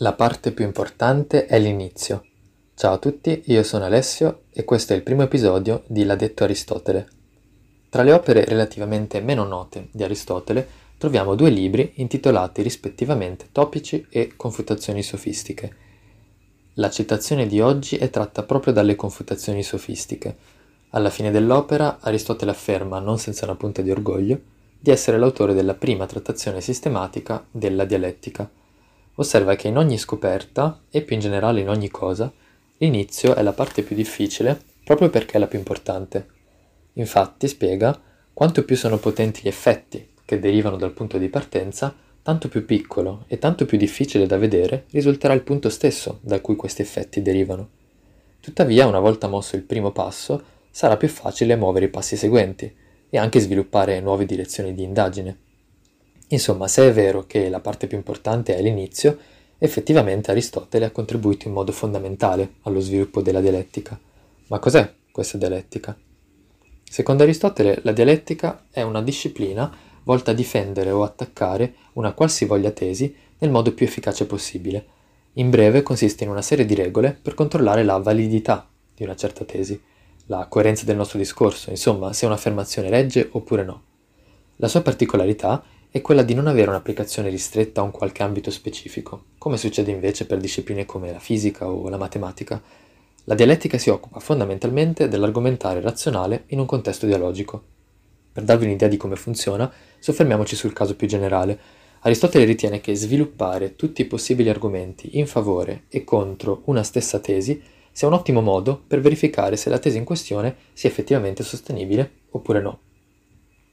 La parte più importante è l'inizio. Ciao a tutti, io sono Alessio e questo è il primo episodio di L'ha detto Aristotele. Tra le opere relativamente meno note di Aristotele troviamo due libri intitolati rispettivamente Topici e Confutazioni sofistiche. La citazione di oggi è tratta proprio dalle Confutazioni sofistiche. Alla fine dell'opera Aristotele afferma, non senza una punta di orgoglio, di essere l'autore della prima trattazione sistematica della dialettica osserva che in ogni scoperta, e più in generale in ogni cosa, l'inizio è la parte più difficile proprio perché è la più importante. Infatti, spiega, quanto più sono potenti gli effetti che derivano dal punto di partenza, tanto più piccolo e tanto più difficile da vedere risulterà il punto stesso da cui questi effetti derivano. Tuttavia, una volta mosso il primo passo, sarà più facile muovere i passi seguenti e anche sviluppare nuove direzioni di indagine. Insomma, se è vero che la parte più importante è l'inizio, effettivamente Aristotele ha contribuito in modo fondamentale allo sviluppo della dialettica. Ma cos'è questa dialettica? Secondo Aristotele, la dialettica è una disciplina volta a difendere o attaccare una qualsivoglia tesi nel modo più efficace possibile. In breve, consiste in una serie di regole per controllare la validità di una certa tesi, la coerenza del nostro discorso, insomma, se un'affermazione regge oppure no. La sua particolarità è quella di non avere un'applicazione ristretta a un qualche ambito specifico, come succede invece per discipline come la fisica o la matematica. La dialettica si occupa fondamentalmente dell'argomentare razionale in un contesto dialogico. Per darvi un'idea di come funziona, soffermiamoci sul caso più generale. Aristotele ritiene che sviluppare tutti i possibili argomenti in favore e contro una stessa tesi sia un ottimo modo per verificare se la tesi in questione sia effettivamente sostenibile oppure no.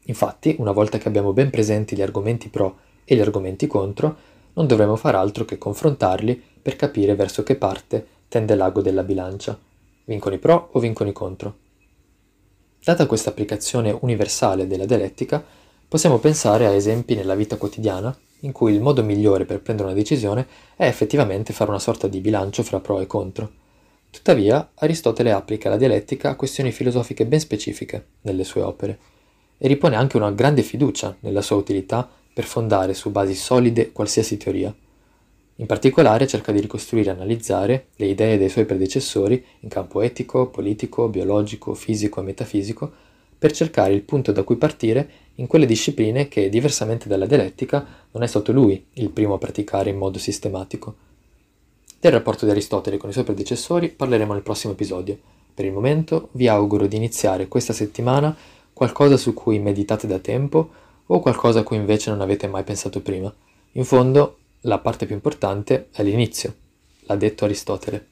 Infatti, una volta che abbiamo ben presenti gli argomenti pro e gli argomenti contro, non dovremo far altro che confrontarli per capire verso che parte tende l'ago della bilancia. Vincono i pro o vincono i contro? Data questa applicazione universale della dialettica, possiamo pensare a esempi nella vita quotidiana in cui il modo migliore per prendere una decisione è effettivamente fare una sorta di bilancio fra pro e contro. Tuttavia, Aristotele applica la dialettica a questioni filosofiche ben specifiche nelle sue opere e ripone anche una grande fiducia nella sua utilità per fondare su basi solide qualsiasi teoria. In particolare cerca di ricostruire e analizzare le idee dei suoi predecessori in campo etico, politico, biologico, fisico e metafisico per cercare il punto da cui partire in quelle discipline che, diversamente dalla dialettica, non è stato lui il primo a praticare in modo sistematico. Del rapporto di Aristotele con i suoi predecessori parleremo nel prossimo episodio. Per il momento vi auguro di iniziare questa settimana qualcosa su cui meditate da tempo o qualcosa a cui invece non avete mai pensato prima. In fondo, la parte più importante è l'inizio, l'ha detto Aristotele.